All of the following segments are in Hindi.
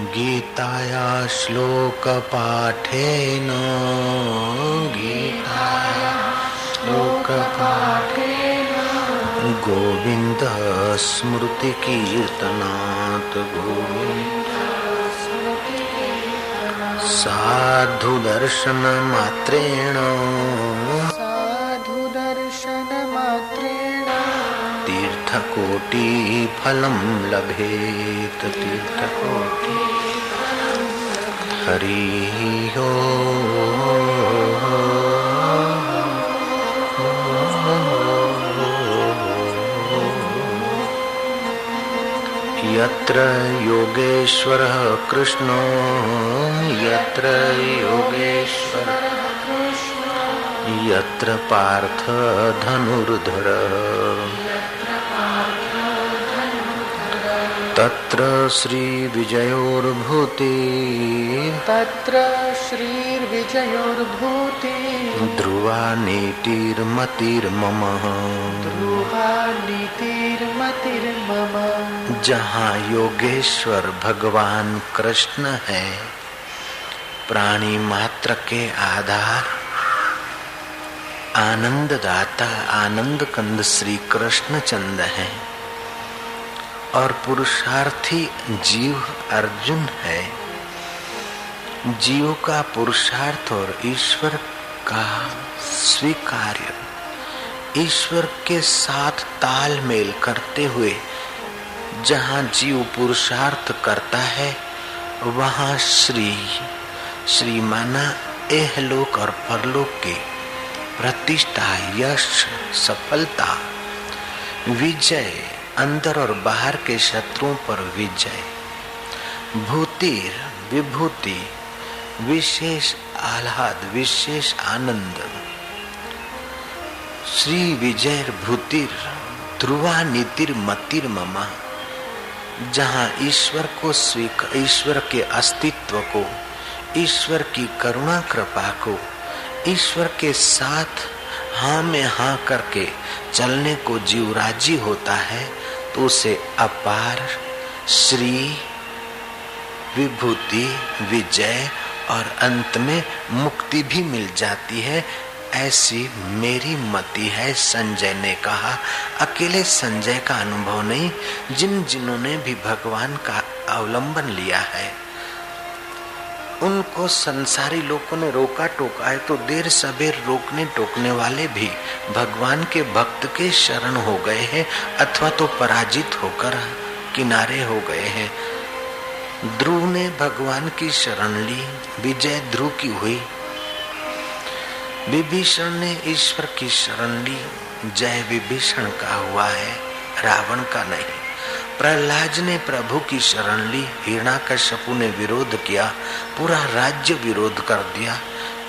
गीताया श्लोकपाठेन। गीताया श्लोकपाठेन गोविन्द साधुदर्शनमात्रेण साधुदर्शनमात्रेण तीर्थकोटिफलं लभेत् तीर्थकोटि। हरिः यत्र योगेश्वरः कृष्णो यत्र योगेश्वर। यत्र पार्थ धनुर्धर। तत्र श्रीविजयोर्भूति। तत्र श्रीर्विजयोर्भूति ध्रुवा नीतिर्मतिर्मम ध्रुवा नीतिर्मतिर्मम जहाँ योगेश्वर भगवान कृष्ण है प्राणी मात्र के आधार। आनंद दाता आनंद कंद श्री कृष्ण चंद है। और पुरुषार्थी जीव अर्जुन है। जीव का पुरुषार्थ और ईश्वर का स्वीकार्य। ईश्वर के साथ तालमेल करते हुए जहाँ जीव पुरुषार्थ करता है, वहाँ श्री श्री माना एहलोक और परलोक की प्रतिष्ठा, यश, सफलता, विजय अंदर और बाहर के शत्रुओं पर विजय। भूतिर, विभूति, विशेष आह्लाद, विशेष आनंद। श्री विजय भूतिर, ध्रुवा नीतिर मतिर ममा, जहाँ ईश्वर को स्वीकार ईश्वर के अस्तित्व को, ईश्वर की करुणा, कृपा को, ईश्वर के साथ हाँ में हाँ करके चलने को जीव राज़ी होता है तो उसे अपार श्री विभूति, विजय और अंत में मुक्ति भी मिल जाती है। ऐसी मेरी मति है, संजय ने कहा। अकेले संजय का अनुभव नहीं, जिन जिन्होंने भी भगवान का अवलंबन लिया है। उनको संसारी लोगों ने रोका टोका है तो देर सबेर रोकने टोकने वाले भी भगवान के भक्त के शरण हो गए हैं, अथवा तो पराजित होकर किनारे हो गए हैं। ध्रुव ने भगवान की शरण ली, विजय ध्रुव की हुई। विभीषण ने ईश्वर की शरण ली, जय विभीषण का हुआ है, रावण का नहीं। प्रहलाद ने प्रभु की शरण ली हिरणा कश्यपु ने विरोध किया, पूरा राज्य विरोध कर दिया,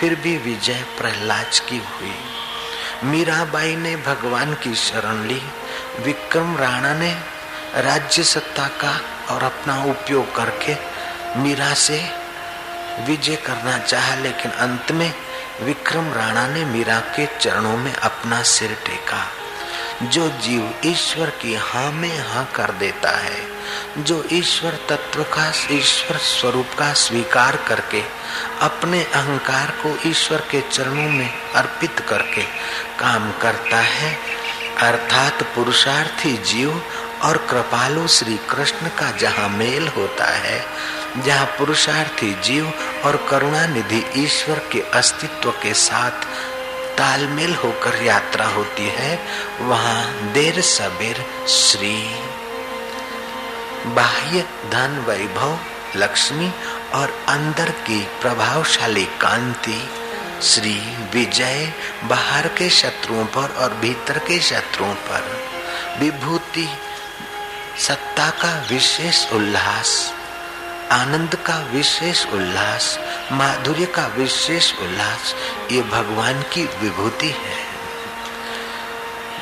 फिर भी विजय प्रहलाद की हुई। मीराबाई ने भगवान की शरण ली, विक्रम राणा ने राज्य सत्ता का और अपना उपयोग करके मीरा से विजय करना चाहा, लेकिन अंत में विक्रम राणा ने मीरा के चरणों में अपना सिर टेका। जो जीव ईश्वर की हाँ में हाँ कर देता है, जो ईश्वर तत्व का, ईश्वर स्वरूप का स्वीकार करके, अपने अहंकार को ईश्वर के चरणों में अर्पित करके काम करता है, अर्थात पुरुषार्थी जीव और कृपालु श्री कृष्ण का जहाँ मेल होता है, जहाँ पुरुषार्थी जीव और करुणा निधि ईश्वर के अस्तित्व के साथ तालमेल होकर यात्रा होती है, वहाँ देर सबेर श्री बाह्य धन वैभव, लक्ष्मी और अंदर की प्रभावशाली कांति, श्री विजय बाहर के शत्रुओं पर और भीतर के शत्रुओं पर, विभूति, सत्ता का विशेष उल्लास, आनंद का विशेष उल्लास माधुर्य का विशेष उल्लास ये भगवान की विभूति है।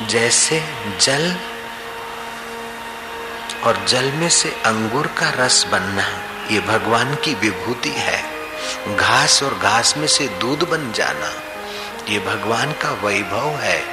जैसे जल और जल में से अंगूर का रस बनना ये भगवान की विभूति है। घास और घास में से दूध बन जाना ये भगवान का वैभव है।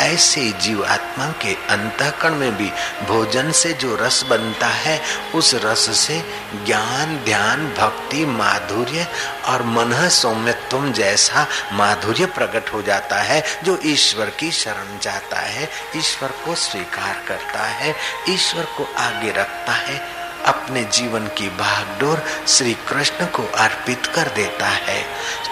ऐसे जीवात्मा के अंतकरण में भी भोजन से जो रस बनता है, उस रस से ज्ञान, ध्यान, भक्ति, माधुर्य और मन सौम्यत्व जैसा माधुर्य प्रकट हो जाता है, जो ईश्वर की शरण जाता है, ईश्वर को स्वीकार करता है, ईश्वर को आगे रखता है अपने जीवन की भागडोर श्री कृष्ण को अर्पित कर देता है।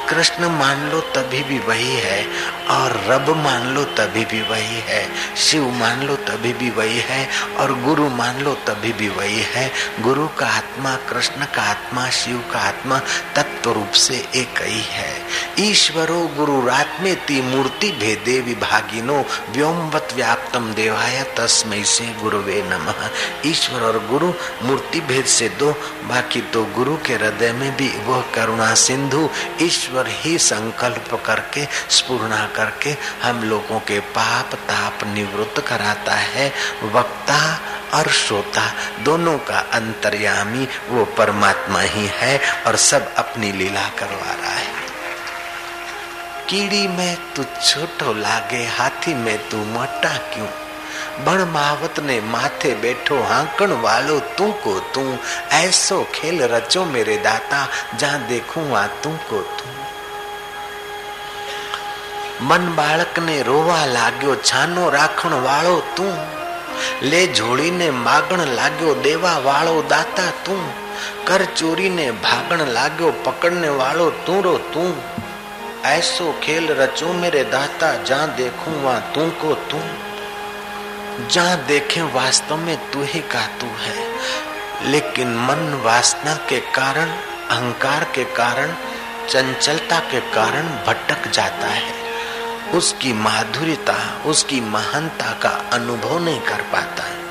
कृष्ण मान लो तभी भी वही है, और रब मान लो तभी भी वही है, शिव मान लो तभी भी वही है, और गुरु मान लो तभी भी वही है। गुरु का आत्मा, कृष्ण का आत्मा, शिव का आत्मा तत्व रूप से एक ही है। ईश्वरो गुरुरात्मे ती मूर्ति भेदे विभागिनो व्योमवत व्याप्तम देवाय तस्मय से गुरुवे नमः। ईश्वर और गुरु मूर्ति भेद से दो, बाकी तो गुरु के हृदय में भी वह करुणा सिंधु ईश्वर ही संकल्प करके, स्पूर्णा करके हम लोगों के पाप, ताप निवृत्त कराता है। वक्ता और श्रोता, दोनों का अंतर्यामी वो परमात्मा ही है और सब अपनी लीला करवा रहा है। कीड़ी में तू छोटो लागे, हाथी में तू मोटा क्यों? बण मावत ने माथे बैठो हाकण वालो तू को तू ऐसो खेल रचो मेरे दाता जहाँ देखूं वहां तू को तू મન બાળકને રોવા લાગ્યો છાનો રાખણ વાળો તું લે જોડીને માગણ લાગ્યો દેવા વાળો દાતા તું કર ચોરીને ભાગણ લાગ્યો પકડને વાળો તું રો તું ऐसो खेल रचो मेरे दाता जहां देखूं वहां तू को तू जहाँ देखे वास्तव में तू ही का तू है। लेकिन मन वासना के कारण, अहंकार के कारण, चंचलता के कारण भटक जाता है। उसकी माधुर्यता, उसकी महानता का अनुभव नहीं कर पाता। है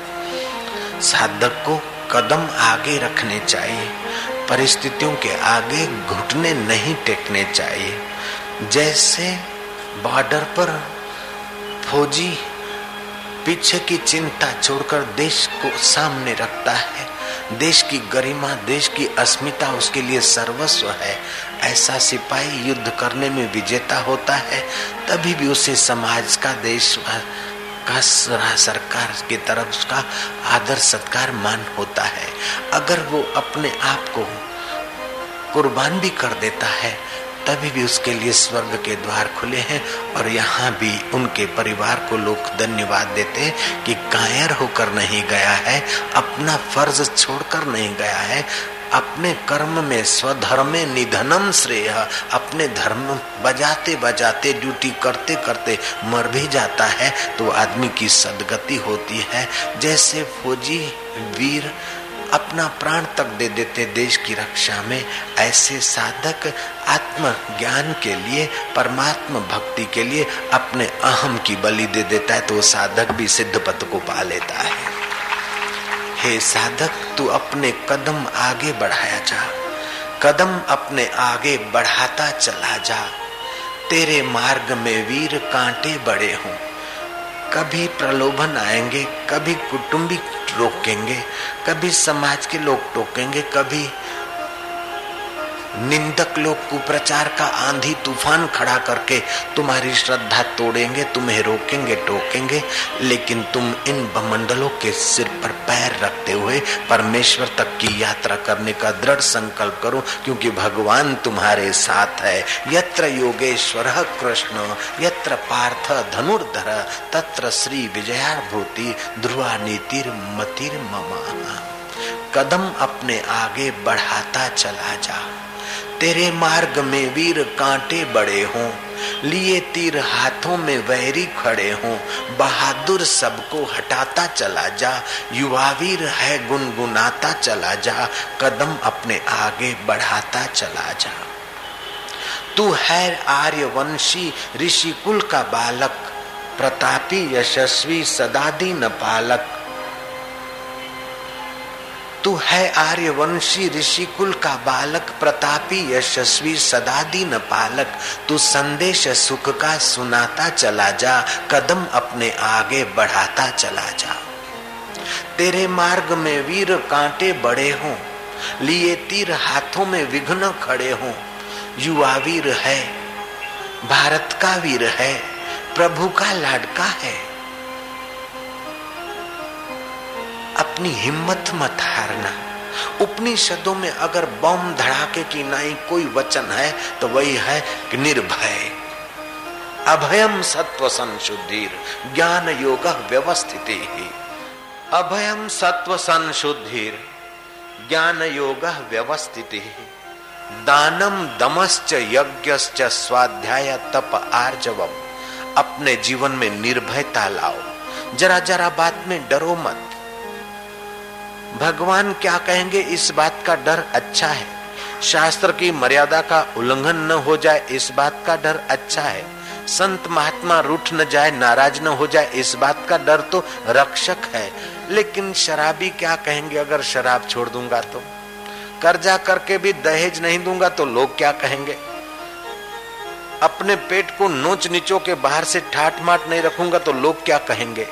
साधक को कदम आगे रखने चाहिए, परिस्थितियों के आगे घुटने नहीं टेकने चाहिए। जैसे बॉर्डर पर फौजी पीछे की चिंता छोड़कर देश को सामने रखता है। देश की गरिमा, देश की अस्मिता, उसके लिए सर्वस्व है। ऐसा सिपाही युद्ध करने में विजेता होता है, तभी भी उसे समाज का देश, का सरकार की तरफ़ उसका आदर, सत्कार मान होता है। अगर वो अपने आप को कुर्बान भी कर देता है तभी भी उसके लिए स्वर्ग के द्वार खुले हैं और यहाँ भी उनके परिवार को लोग धन्यवाद देते हैं कि कायर होकर नहीं गया है, अपना फ़र्ज़ छोड़कर नहीं गया है। अपने कर्म में, स्वधर्म निधनम श्रेय, अपने धर्म बजाते बजाते, ड्यूटी करते करते मर भी जाता है तो आदमी की सदगति होती है। जैसे फौजी वीर अपना प्राण तक दे देते देश की रक्षा में। ऐसे साधक आत्म ज्ञान के लिए, परमात्मा भक्ति के लिए अपने अहम की बलि दे देता है तो साधक भी सिद्ध पद को पा लेता है। हे साधक, तू अपने कदम आगे बढ़ाया जा। कदम अपने आगे बढ़ाता चला जा। तेरे मार्ग में वीर कांटे बड़े हों। कभी प्रलोभन आएँगे कभी कुटुंबी रोकेंगे कभी समाज के लोग टोकेंगे कभी निंदक लोग कुप्रचार का आंधी तूफ़ान खड़ा करके तुम्हारी श्रद्धा तोड़ेंगे, तुम्हें रोकेंगे, टोकेंगे, लेकिन तुम इन बमंडलों के सिर पर पैर रखते हुए परमेश्वर तक की यात्रा करने का दृढ़ संकल्प करो, क्योंकि भगवान तुम्हारे साथ है। यत्र योगेश्वर कृष्ण, यत्र पार्थ धनुर्धर, तत्र श्री विजयाभूति ध्रुवा नीतिर मतिर ममा। कदम अपने आगे बढ़ाता चला जा। तेरे मार्ग में वीर कांटे बड़े हों, लिए तीर हाथों में वैरी खड़े हों। बहादुर सबको हटाता चला जा, युवा वीर है गुनगुनाता चला जा, कदम अपने आगे बढ़ाता चला जा। तू है आर्यवंशी ऋषि कुल का बालक, प्रतापी यशस्वी सदादीन पालक। तू है आर्यवंशी ऋषि कुल का बालक, प्रतापी यशस्वी सदादीन पालक। तू संदेश सुख का सुनाता चला जा, कदम अपने आगे बढ़ाता चला जा। तेरे मार्ग में वीर कांटे बड़े हों, लिए तीर हाथों में विघ्न खड़े हों। युवा वीर है, भारत का वीर है, प्रभु का लाडका है। अपनी हिम्मत मत हारना। उपनिषदों में अगर बम धड़ाके की नाई कोई वचन है तो वही है कि निर्भय। अभयम सत्व संशुद्धि ज्ञान योग व्यवस्थित ही। अभयम सत्व संशुद्धि ज्ञान योग व्यवस्थित दानम दमश्च यज्ञश्च स्वाध्याय तप आर्जवम। अपने जीवन में निर्भयता लाओ। जरा जरा बात में डरो मत। भगवान क्या कहेंगे? इस बात का डर अच्छा है। शास्त्र की मर्यादा का उल्लंघन न हो जाए, इस बात का डर अच्छा है। संत महात्मा रूठ न जाए, नाराज़ न हो जाए, इस बात का डर तो रक्षक है। लेकिन शराबी क्या कहेंगे? अगर शराब छोड़ दूँगा तो? कर्जा करके भी दहेज नहीं दूँगा तो लोग क्या कहेंगे? अपने पेट को नोच नीचो के बाहर से ठाट माट नहीं रखूँगा तो लोग क्या कहेंगे?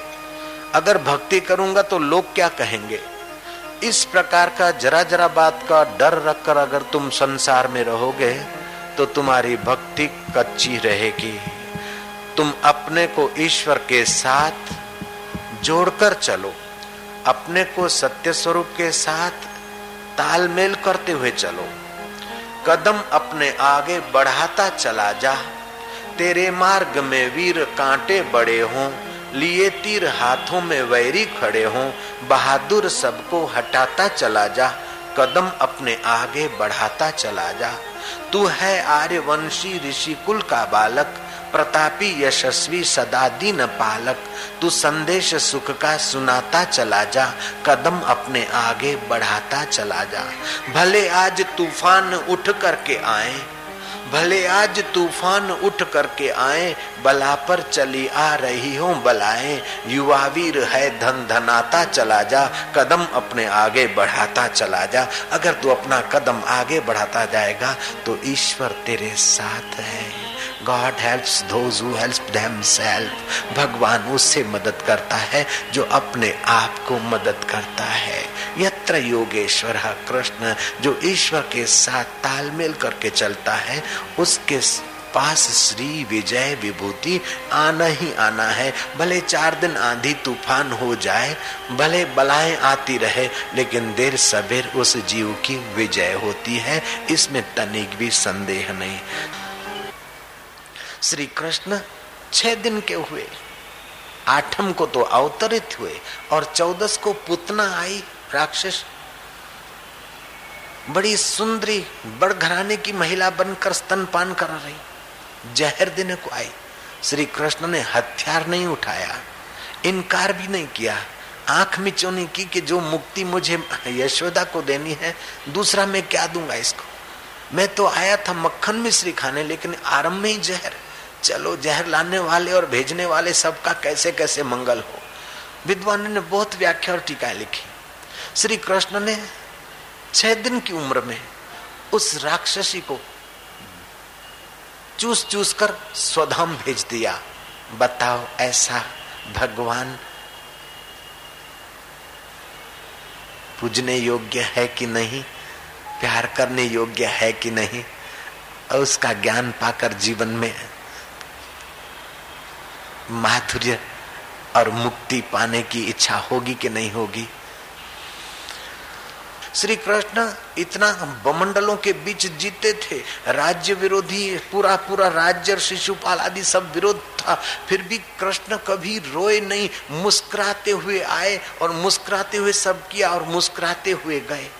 अगर भक्ति करूँगा तो लोग क्या कहेंगे? इस प्रकार का जरा जरा बात का डर रखकर अगर तुम संसार में रहोगे तो तुम्हारी भक्ति कच्ची रहेगी। तुम अपने को ईश्वर के साथ जोड़कर चलो। अपने को सत्य स्वरूप के साथ तालमेल करते हुए चलो। कदम अपने आगे बढ़ाता चला जा। तेरे मार्ग में वीर कांटे बड़े हों। लिए तीर हाथों में वैरी खड़े हों, बहादुर सबको हटाता चला जा, कदम अपने आगे बढ़ाता चला जा। तू है आर्यवंशी ऋषि कुल का बालक, प्रतापी यशस्वी सदा दीन पालक। तू संदेश सुख का सुनाता चला जा, कदम अपने आगे बढ़ाता चला जा। भले आज तूफ़ान उठ करके आए भले आज तूफ़ान उठ करके आए, बला पर चली आ रही हो बलाए। युवा वीर है, धन धनाता चला जा, कदम अपने आगे बढ़ाता चला जा। अगर तू अपना कदम आगे बढ़ाता जाएगा तो ईश्वर तेरे साथ है। God helps those who help themselves भगवान उससे मदद करता है, जो अपने आप को मदद करता है। यत्र योगेश्वर कृष्ण, जो ईश्वर के साथ तालमेल करके चलता है, उसके पास श्री विजय विभूति आना ही आना है। भले चार दिन आंधी तूफ़ान हो जाए, भले बलाएँ आती रहे, लेकिन देर सबेर उस जीव की विजय होती है। इसमें तनिक भी संदेह नहीं। श्री कृष्ण छह दिन के हुए। आठम को तो अवतरित हुए और चौदस को पुतना आई राक्षस। बड़ी सुंदरी बड़ घराने की महिला बनकर स्तनपान कर रही। जहर देने को आई। श्री कृष्ण ने हथियार नहीं उठाया। इनकार भी नहीं किया। आँख मिचो नहीं की कि जो मुक्ति मुझे यशोदा को देनी है, दूसरा मैं क्या दूँगा इसको? मैं तो आया था मक्खन मिश्री खाने, लेकिन आरंभ में ही जहर। चलो जहर लाने वाले और भेजने वाले सबका कैसे कैसे मंगल हो। विद्वान ने बहुत व्याख्या और टीका लिखी। श्री कृष्ण ने छह दिन की उम्र में उस राक्षसी को चूस चूस कर स्वधाम भेज दिया। बताओ, ऐसा भगवान पूजने योग्य है कि नहीं? प्यार करने योग्य है कि नहीं? और उसका ज्ञान पाकर जीवन में माधुर्य और मुक्ति पाने की इच्छा होगी कि नहीं होगी? श्री कृष्ण इतना बमंडलों के बीच जीते थे। राज्य विरोधी पूरा पूरा राज्य, शिशुपाल आदि सब विरोध था। फिर भी कृष्ण कभी रोए नहीं, मुस्कुराते हुए आए और मुस्कुराते हुए सब किया और मुस्कुराते हुए गए।